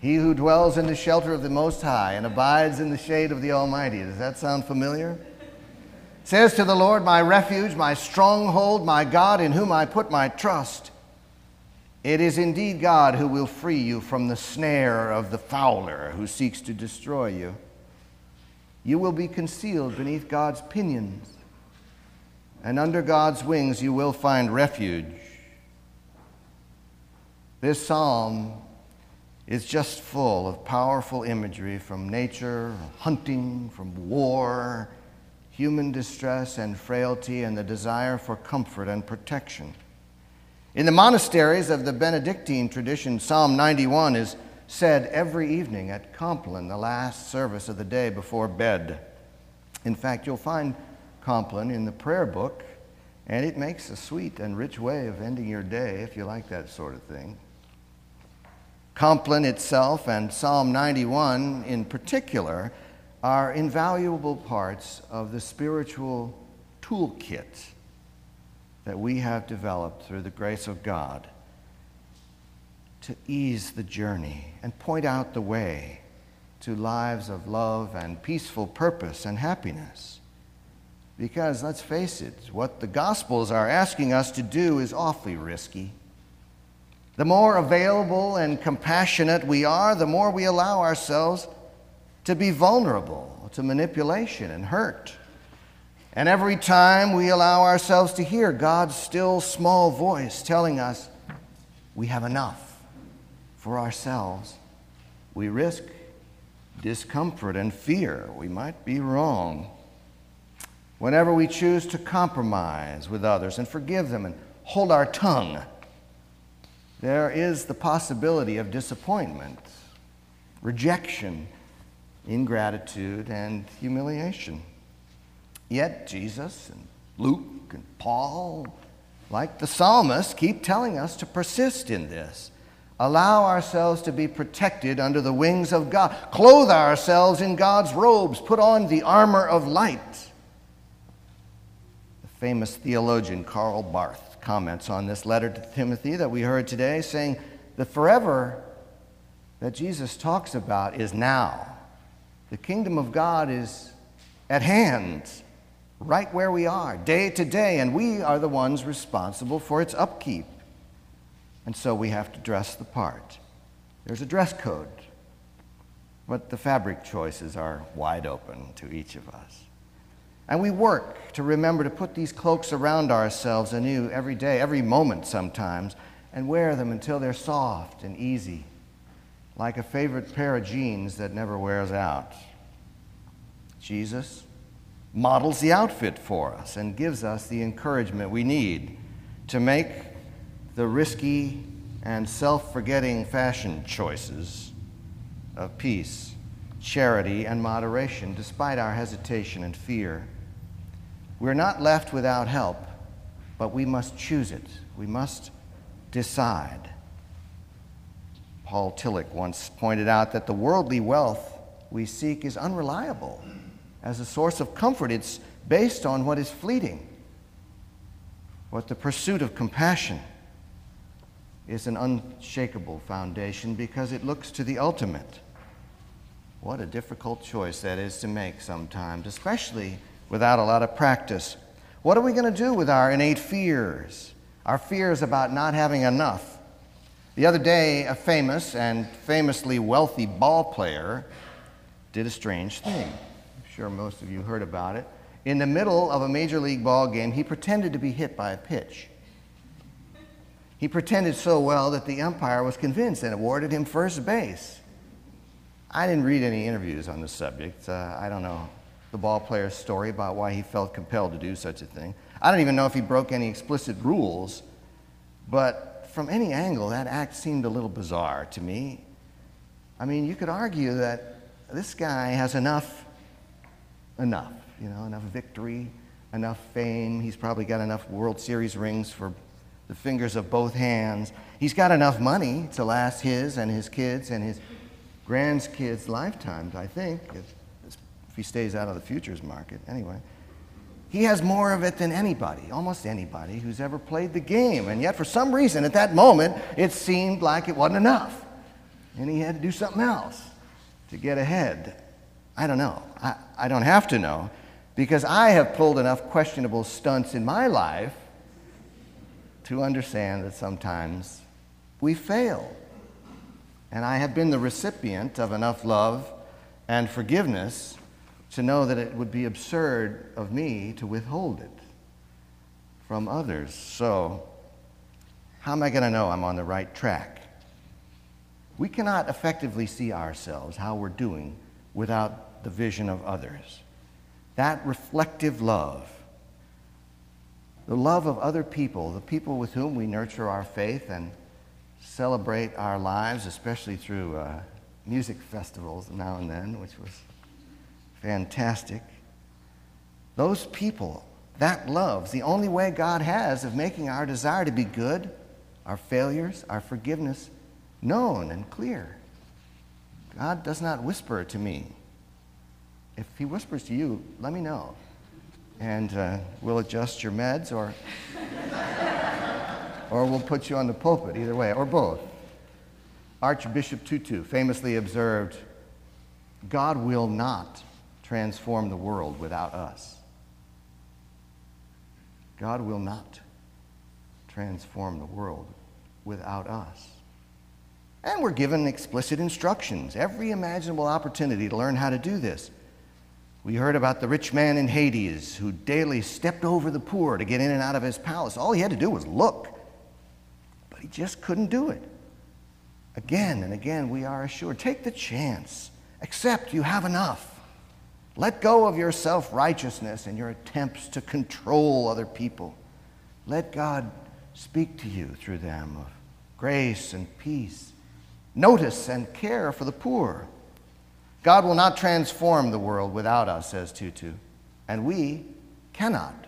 He who dwells in the shelter of the Most High and abides in the shade of the Almighty. Does that sound familiar? Says to the Lord, My refuge, my stronghold, my God in whom I put my trust. It is indeed God who will free you from the snare of the fowler who seeks to destroy you. You will be concealed beneath God's pinions, and under God's wings you will find refuge. This psalm is just full of powerful imagery from nature, hunting, from war, human distress and frailty, and the desire for comfort and protection. In the monasteries of the Benedictine tradition, Psalm 91 is said every evening at Compline, the last service of the day before bed. In fact, you'll find Compline in the prayer book, and it makes a sweet and rich way of ending your day if you like that sort of thing. Compline itself and Psalm 91 in particular are invaluable parts of the spiritual toolkit that we have developed through the grace of God to ease the journey and point out the way to lives of love and peaceful purpose and happiness. Because let's face it, what the Gospels are asking us to do is awfully risky. The more available and compassionate we are, the more we allow ourselves to be vulnerable to manipulation and hurt. And every time we allow ourselves to hear God's still small voice telling us we have enough for ourselves, we risk discomfort and fear. We might be wrong. Whenever we choose to compromise with others and forgive them and hold our tongue, there is the possibility of disappointment, rejection, ingratitude, and humiliation. Yet Jesus and Luke and Paul, like the psalmist, keep telling us to persist in this. Allow ourselves to be protected under the wings of God. Clothe ourselves in God's robes. Put on the armor of light. The famous theologian Karl Barth comments on this letter to Timothy that we heard today, saying the forever that Jesus talks about is now. The kingdom of God is at hand, right where we are, day to day, and we are the ones responsible for its upkeep. And so we have to dress the part. There's a dress code, but the fabric choices are wide open to each of us. And we work to remember to put these cloaks around ourselves anew every day, every moment sometimes, and wear them until they're soft and easy, like a favorite pair of jeans that never wears out. Jesus models the outfit for us and gives us the encouragement we need to make the risky and self forgetting fashion choices of peace, charity, and moderation, despite our hesitation and fear. We're not left without help, but we must choose it. We must decide. Paul Tillich once pointed out that the worldly wealth we seek is unreliable as a source of comfort. It's based on what is fleeting. But the pursuit of compassion is an unshakable foundation because it looks to the ultimate. What a difficult choice that is to make sometimes, especially without a lot of practice. What are we going to do with our innate fears? Our fears about not having enough. The other day, a famous and famously wealthy ball player did a strange thing. I'm sure most of you heard about it. In the middle of a major league ball game, he pretended to be hit by a pitch. He pretended so well that the umpire was convinced and awarded him first base. I didn't read any interviews on the subject. Uh, I don't know the ball player's story about why he felt compelled to do such a thing. I don't even know if he broke any explicit rules, but from any angle, that act seemed a little bizarre to me. I mean, you could argue that this guy has enough, enough, you know, enough victory, enough fame. He's probably got enough World Series rings for the fingers of both hands. He's got enough money to last his and his kids and his grandkids' lifetimes, I think he stays out of the futures market anyway. He has more of it than anybody, almost anybody who's ever played the game. And yet, for some reason, at that moment, it seemed like it wasn't enough. and he had to do something else to get ahead. I don't know. I, I don't have to know because I have pulled enough questionable stunts in my life to understand that sometimes we fail. And I have been the recipient of enough love and forgiveness to know that it would be absurd of me to withhold it from others. So, how am I going to know I'm on the right track? We cannot effectively see ourselves, how we're doing, without the vision of others. That reflective love, the love of other people, the people with whom we nurture our faith and celebrate our lives, especially through uh, music festivals now and then, which was fantastic. Those people, that love's the only way God has of making our desire to be good, our failures, our forgiveness known and clear. God does not whisper to me. If He whispers to you, let me know. And uh, we'll adjust your meds or, or we'll put you on the pulpit, either way, or both. Archbishop Tutu famously observed God will not transform the world without us. God will not transform the world without us. And we're given explicit instructions, every imaginable opportunity to learn how to do this. We heard about the rich man in Hades who daily stepped over the poor to get in and out of his palace. All he had to do was look, but he just couldn't do it. Again and again, we are assured take the chance, accept you have enough. Let go of your self righteousness and your attempts to control other people. Let God speak to you through them of grace and peace. Notice and care for the poor. God will not transform the world without us, says Tutu, and we cannot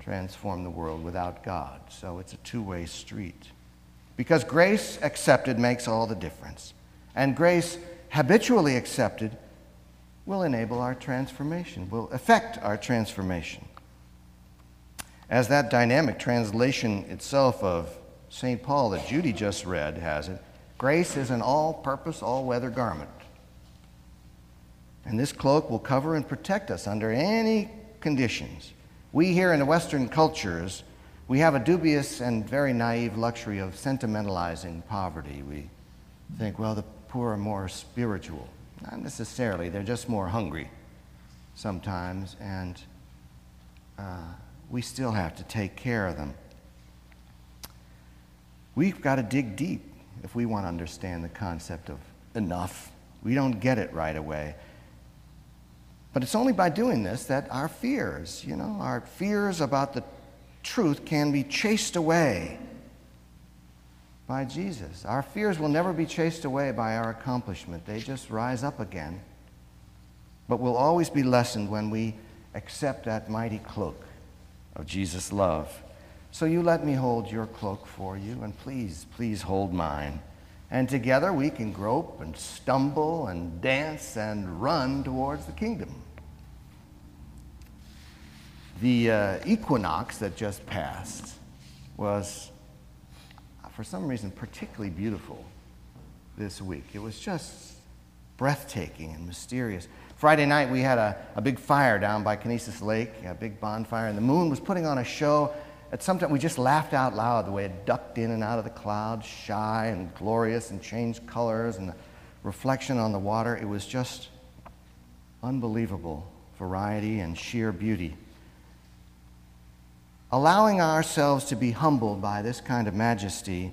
transform the world without God. So it's a two way street. Because grace accepted makes all the difference, and grace habitually accepted will enable our transformation, will affect our transformation. As that dynamic translation itself of St. Paul that Judy just read has it, grace is an all purpose, all weather garment. And this cloak will cover and protect us under any conditions. We here in the Western cultures, we have a dubious and very naive luxury of sentimentalizing poverty. We think, well, the poor are more spiritual. Not necessarily, they're just more hungry sometimes, and uh, we still have to take care of them. We've got to dig deep if we want to understand the concept of enough. We don't get it right away. But it's only by doing this that our fears, you know, our fears about the truth can be chased away by Jesus. Our fears will never be chased away by our accomplishment, they just rise up again. But will always be lessened when we accept that mighty cloak of Jesus' love. So you let me hold your cloak for you, and please, please hold mine. And together we can grope and stumble and dance and run towards the kingdom. The uh, equinox that just passed was for some reason, particularly beautiful this week. It was just breathtaking and mysterious. Friday night, we had a, a big fire down by Conesus Lake, a big bonfire, and the moon was putting on a show. At some time, we just laughed out loud the way it ducked in and out of the clouds, shy and glorious, and changed colors and the reflection on the water. It was just unbelievable variety and sheer beauty. Allowing ourselves to be humbled by this kind of majesty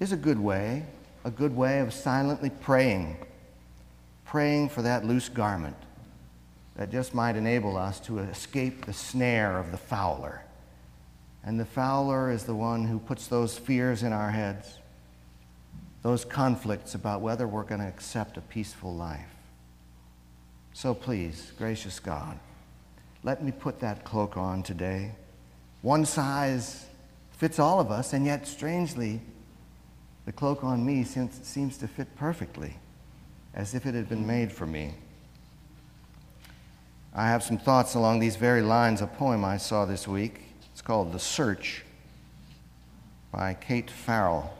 is a good way, a good way of silently praying, praying for that loose garment that just might enable us to escape the snare of the fowler. And the fowler is the one who puts those fears in our heads, those conflicts about whether we're going to accept a peaceful life. So please, gracious God, let me put that cloak on today. One size fits all of us, and yet, strangely, the cloak on me seems to fit perfectly, as if it had been made for me. I have some thoughts along these very lines, a poem I saw this week. It's called The Search by Kate Farrell.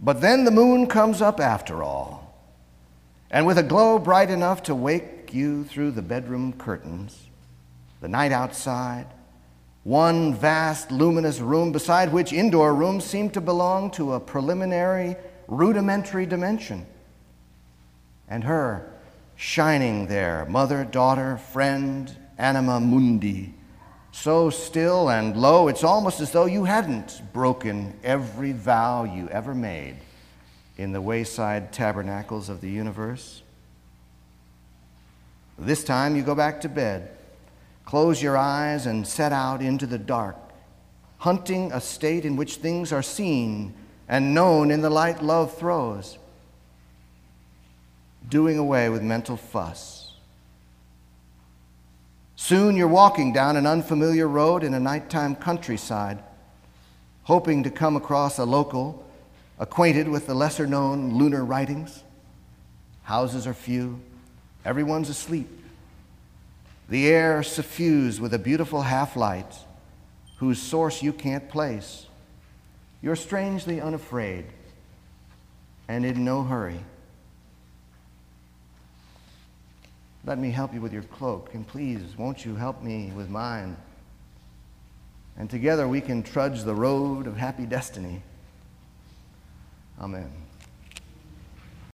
But then the moon comes up after all, and with a glow bright enough to wake you through the bedroom curtains, the night outside, one vast luminous room beside which indoor rooms seem to belong to a preliminary, rudimentary dimension. And her shining there, mother, daughter, friend, anima mundi, so still and low, it's almost as though you hadn't broken every vow you ever made in the wayside tabernacles of the universe. This time you go back to bed, close your eyes, and set out into the dark, hunting a state in which things are seen and known in the light love throws, doing away with mental fuss Soon you're walking down an unfamiliar road in a nighttime countryside, hoping to come across a local acquainted with the lesser known lunar writings. Houses are few, everyone's asleep. The air suffused with a beautiful half light whose source you can't place. You're strangely unafraid and in no hurry. Let me help you with your cloak, and please, won't you help me with mine? And together we can trudge the road of happy destiny. Amen.